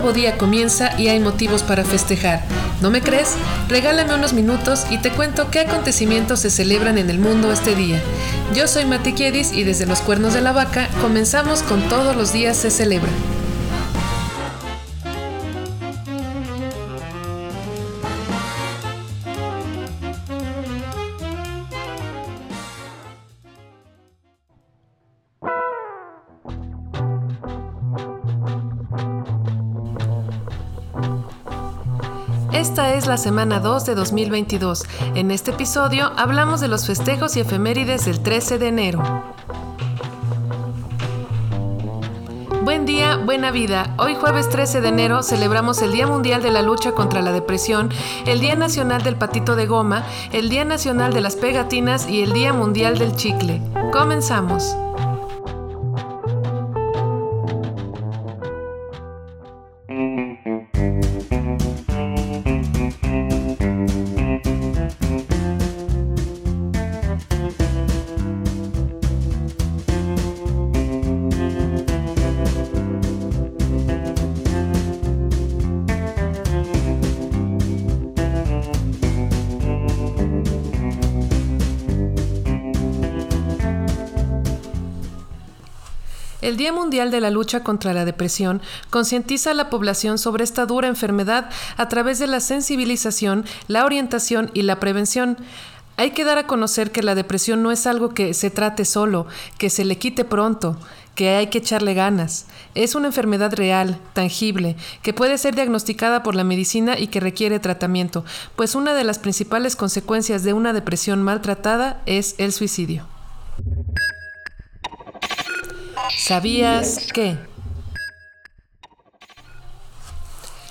nuevo día comienza y hay motivos para festejar. ¿No me crees? Regálame unos minutos y te cuento qué acontecimientos se celebran en el mundo este día. Yo soy Mati Kiedis y desde los cuernos de la vaca comenzamos con todos los días se celebra. Esta es la semana 2 de 2022. En este episodio hablamos de los festejos y efemérides del 13 de enero. Buen día, buena vida. Hoy jueves 13 de enero celebramos el Día Mundial de la Lucha contra la Depresión, el Día Nacional del Patito de Goma, el Día Nacional de las Pegatinas y el Día Mundial del Chicle. Comenzamos. El Día Mundial de la Lucha contra la Depresión concientiza a la población sobre esta dura enfermedad a través de la sensibilización, la orientación y la prevención. Hay que dar a conocer que la depresión no es algo que se trate solo, que se le quite pronto, que hay que echarle ganas. Es una enfermedad real, tangible, que puede ser diagnosticada por la medicina y que requiere tratamiento, pues una de las principales consecuencias de una depresión maltratada es el suicidio. ¿Sabías que?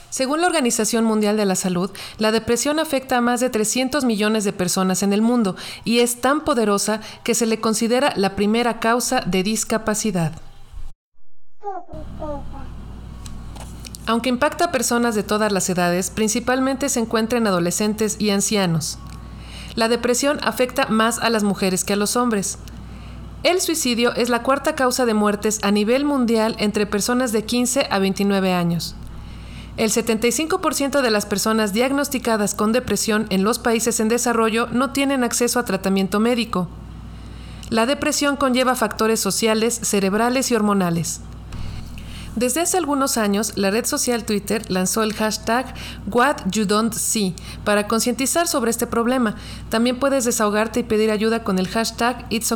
Según la Organización Mundial de la Salud, la depresión afecta a más de 300 millones de personas en el mundo y es tan poderosa que se le considera la primera causa de discapacidad. Aunque impacta a personas de todas las edades, principalmente se encuentra en adolescentes y ancianos. La depresión afecta más a las mujeres que a los hombres. El suicidio es la cuarta causa de muertes a nivel mundial entre personas de 15 a 29 años. El 75% de las personas diagnosticadas con depresión en los países en desarrollo no tienen acceso a tratamiento médico. La depresión conlleva factores sociales, cerebrales y hormonales. Desde hace algunos años, la red social Twitter lanzó el hashtag What You Don't See para concientizar sobre este problema. También puedes desahogarte y pedir ayuda con el hashtag It's.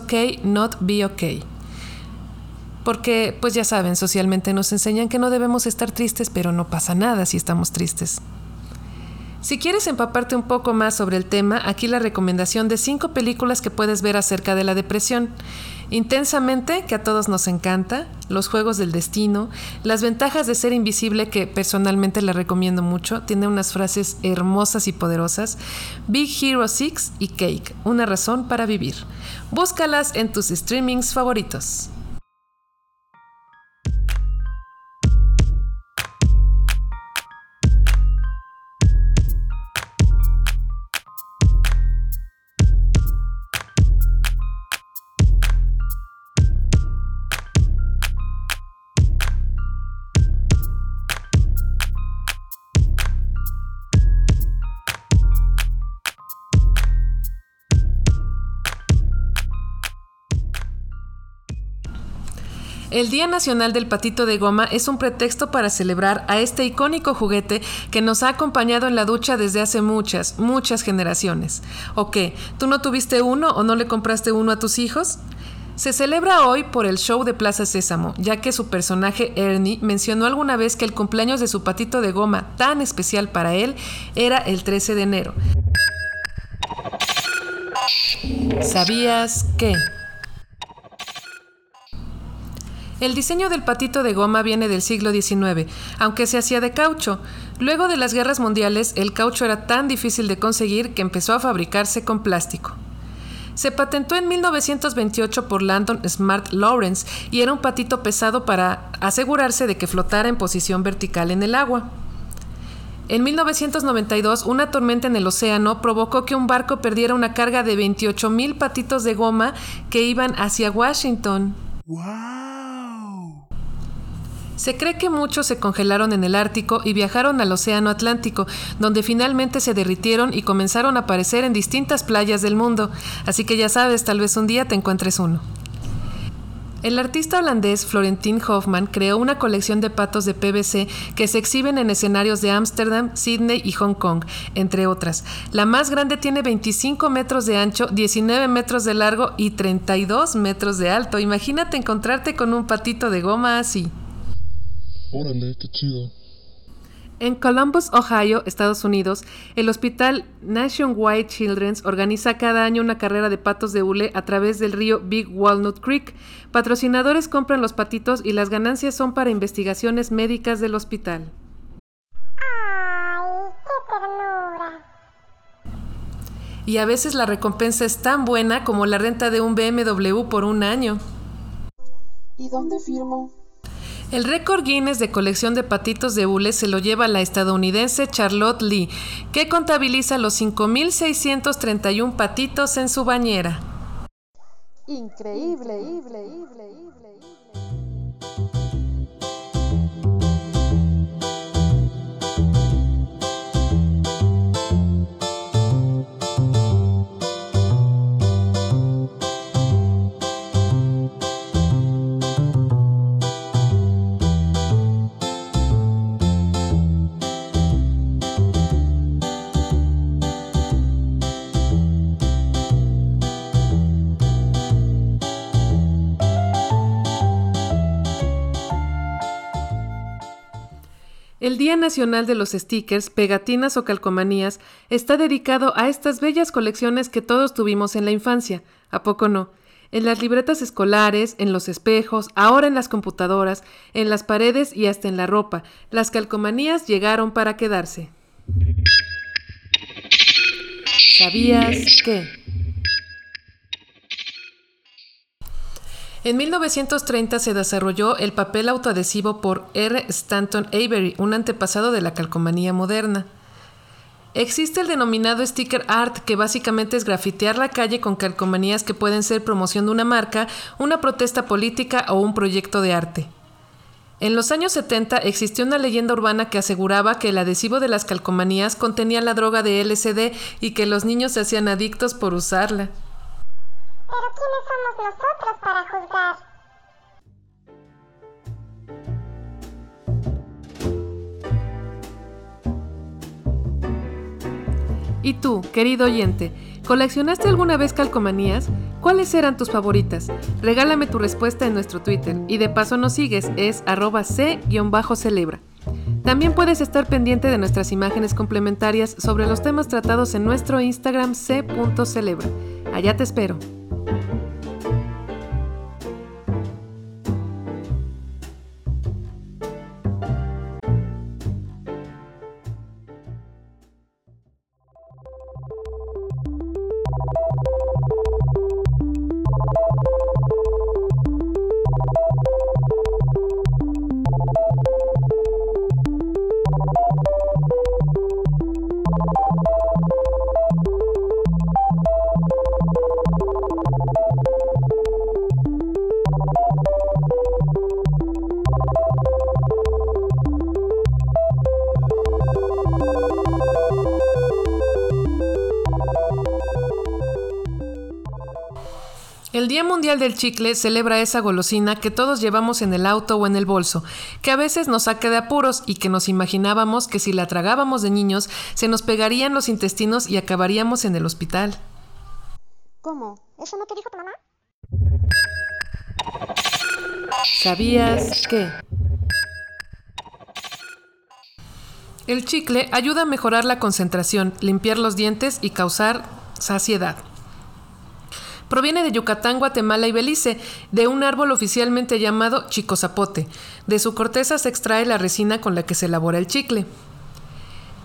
Porque, pues ya saben, socialmente nos enseñan que no debemos estar tristes, pero no pasa nada si estamos tristes. Si quieres empaparte un poco más sobre el tema, aquí la recomendación de cinco películas que puedes ver acerca de la depresión. Intensamente, que a todos nos encanta, Los Juegos del Destino, Las Ventajas de Ser Invisible, que personalmente la recomiendo mucho, tiene unas frases hermosas y poderosas, Big Hero 6 y Cake, Una Razón para Vivir. Búscalas en tus streamings favoritos. El Día Nacional del Patito de Goma es un pretexto para celebrar a este icónico juguete que nos ha acompañado en la ducha desde hace muchas, muchas generaciones. ¿O qué? ¿Tú no tuviste uno o no le compraste uno a tus hijos? Se celebra hoy por el show de Plaza Sésamo, ya que su personaje Ernie mencionó alguna vez que el cumpleaños de su patito de goma tan especial para él era el 13 de enero. ¿Sabías qué? El diseño del patito de goma viene del siglo XIX, aunque se hacía de caucho. Luego de las guerras mundiales, el caucho era tan difícil de conseguir que empezó a fabricarse con plástico. Se patentó en 1928 por Landon Smart Lawrence y era un patito pesado para asegurarse de que flotara en posición vertical en el agua. En 1992, una tormenta en el océano provocó que un barco perdiera una carga de 28 mil patitos de goma que iban hacia Washington. Se cree que muchos se congelaron en el Ártico y viajaron al Océano Atlántico, donde finalmente se derritieron y comenzaron a aparecer en distintas playas del mundo, así que ya sabes, tal vez un día te encuentres uno. El artista holandés Florentin Hoffman creó una colección de patos de PVC que se exhiben en escenarios de Ámsterdam, Sydney y Hong Kong, entre otras. La más grande tiene 25 metros de ancho, 19 metros de largo y 32 metros de alto. Imagínate encontrarte con un patito de goma así. Órale, qué chido. En Columbus, Ohio, Estados Unidos, el hospital Nationwide Children's organiza cada año una carrera de patos de hule a través del río Big Walnut Creek. Patrocinadores compran los patitos y las ganancias son para investigaciones médicas del hospital. ¡Ay, qué ternura! Y a veces la recompensa es tan buena como la renta de un BMW por un año. ¿Y dónde firmo? El récord Guinness de colección de patitos de hule se lo lleva la estadounidense Charlotte Lee, que contabiliza los 5.631 patitos en su bañera. Increíble, increíble, increíble. El Día Nacional de los Stickers, Pegatinas o Calcomanías está dedicado a estas bellas colecciones que todos tuvimos en la infancia. ¿A poco no? En las libretas escolares, en los espejos, ahora en las computadoras, en las paredes y hasta en la ropa. Las calcomanías llegaron para quedarse. ¿Sabías qué? En 1930 se desarrolló el papel autoadhesivo por R. Stanton Avery, un antepasado de la calcomanía moderna. Existe el denominado sticker art, que básicamente es grafitear la calle con calcomanías que pueden ser promoción de una marca, una protesta política o un proyecto de arte. En los años 70 existió una leyenda urbana que aseguraba que el adhesivo de las calcomanías contenía la droga de LSD y que los niños se hacían adictos por usarla. Pero ¿quiénes somos nosotros para juzgar? ¿Y tú, querido oyente, coleccionaste alguna vez calcomanías? ¿Cuáles eran tus favoritas? Regálame tu respuesta en nuestro Twitter y de paso nos sigues, es arroba c-celebra. También puedes estar pendiente de nuestras imágenes complementarias sobre los temas tratados en nuestro Instagram c.celebra. Allá te espero. El Día Mundial del Chicle celebra esa golosina que todos llevamos en el auto o en el bolso, que a veces nos saca de apuros y que nos imaginábamos que si la tragábamos de niños se nos pegarían los intestinos y acabaríamos en el hospital. ¿Cómo? ¿Eso no te dijo tu mamá? ¿Sabías qué? El chicle ayuda a mejorar la concentración, limpiar los dientes y causar saciedad. Proviene de Yucatán, Guatemala y Belice, de un árbol oficialmente llamado chicozapote. De su corteza se extrae la resina con la que se elabora el chicle.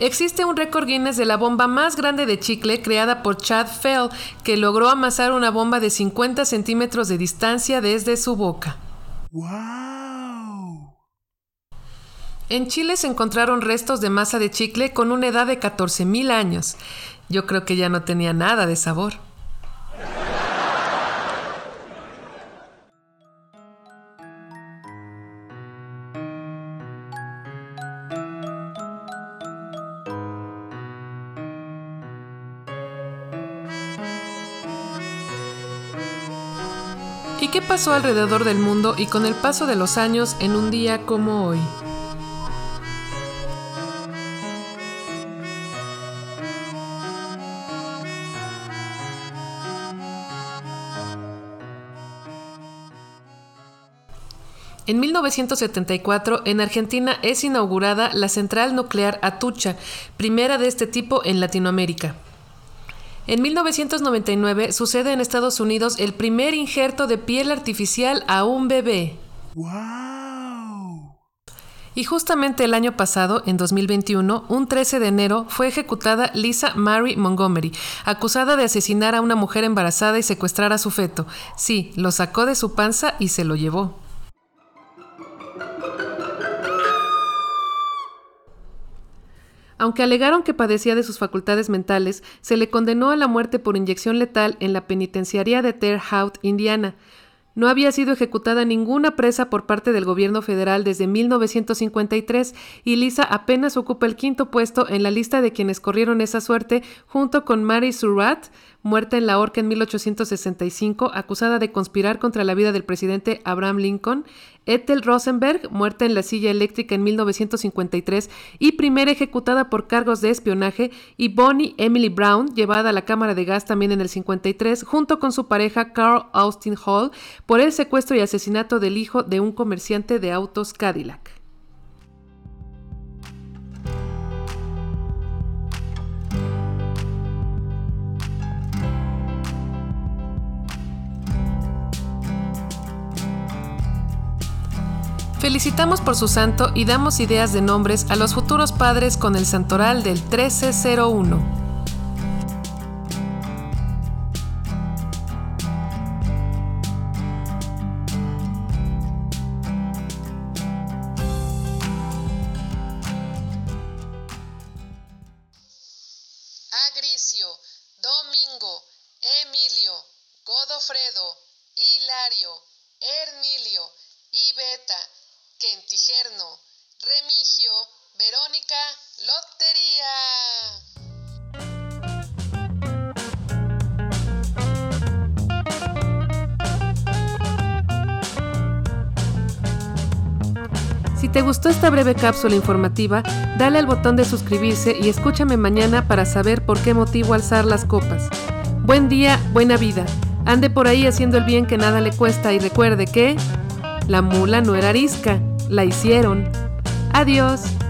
Existe un récord Guinness de la bomba más grande de chicle creada por Chad Fell, que logró amasar una bomba de 50 centímetros de distancia desde su boca. ¡Wow! En Chile se encontraron restos de masa de chicle con una edad de 14.000 años. Yo creo que ya no tenía nada de sabor. Qué pasó alrededor del mundo y con el paso de los años en un día como hoy. En 1974, en Argentina es inaugurada la central nuclear Atucha, primera de este tipo en Latinoamérica. En 1999 sucede en Estados Unidos el primer injerto de piel artificial a un bebé. Y justamente el año pasado, en 2021, un 13 de enero, fue ejecutada Lisa Mary Montgomery, acusada de asesinar a una mujer embarazada y secuestrar a su feto. Sí, lo sacó de su panza y se lo llevó. Aunque alegaron que padecía de sus facultades mentales, se le condenó a la muerte por inyección letal en la penitenciaría de Terre Haute, Indiana. No había sido ejecutada ninguna presa por parte del gobierno federal desde 1953 y Lisa apenas ocupa el quinto puesto en la lista de quienes corrieron esa suerte junto con Mary Surratt, muerta en la horca en 1865, acusada de conspirar contra la vida del presidente Abraham Lincoln, Ethel Rosenberg, muerta en la silla eléctrica en 1953 y primera ejecutada por cargos de espionaje, y Bonnie Emily Brown, llevada a la cámara de gas también en el 53, junto con su pareja Carl Austin Hall, por el secuestro y asesinato del hijo de un comerciante de autos Cadillac. Felicitamos por su santo y damos ideas de nombres a los futuros padres con el santoral del 1301. Remigio, Verónica, Lotería. Si te gustó esta breve cápsula informativa, dale al botón de suscribirse y escúchame mañana para saber por qué motivo alzar las copas. Buen día, buena vida. Ande por ahí haciendo el bien que nada le cuesta y recuerde que la mula no era arisca, la hicieron. Adiós.